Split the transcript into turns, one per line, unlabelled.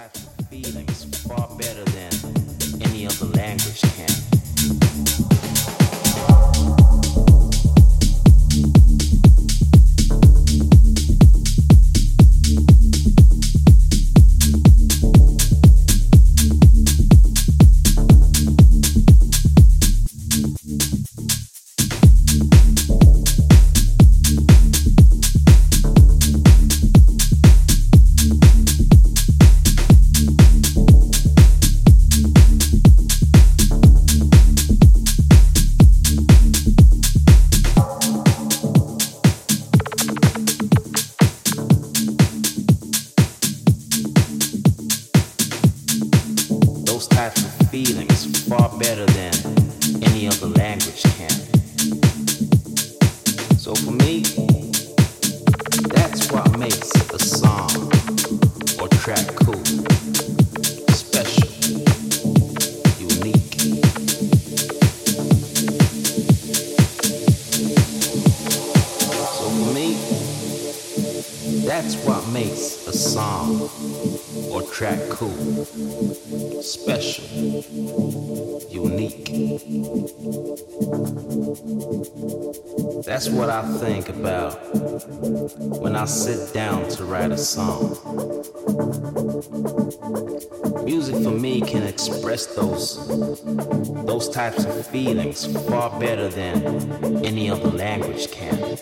have feelings far better than. of far better than any other language can. So for me, that's what makes a song or track cool, that's what makes a song or track cool, special, unique. That's what I think about when I sit down to write a song. Music for me can express those those types of feelings far better than any other language can.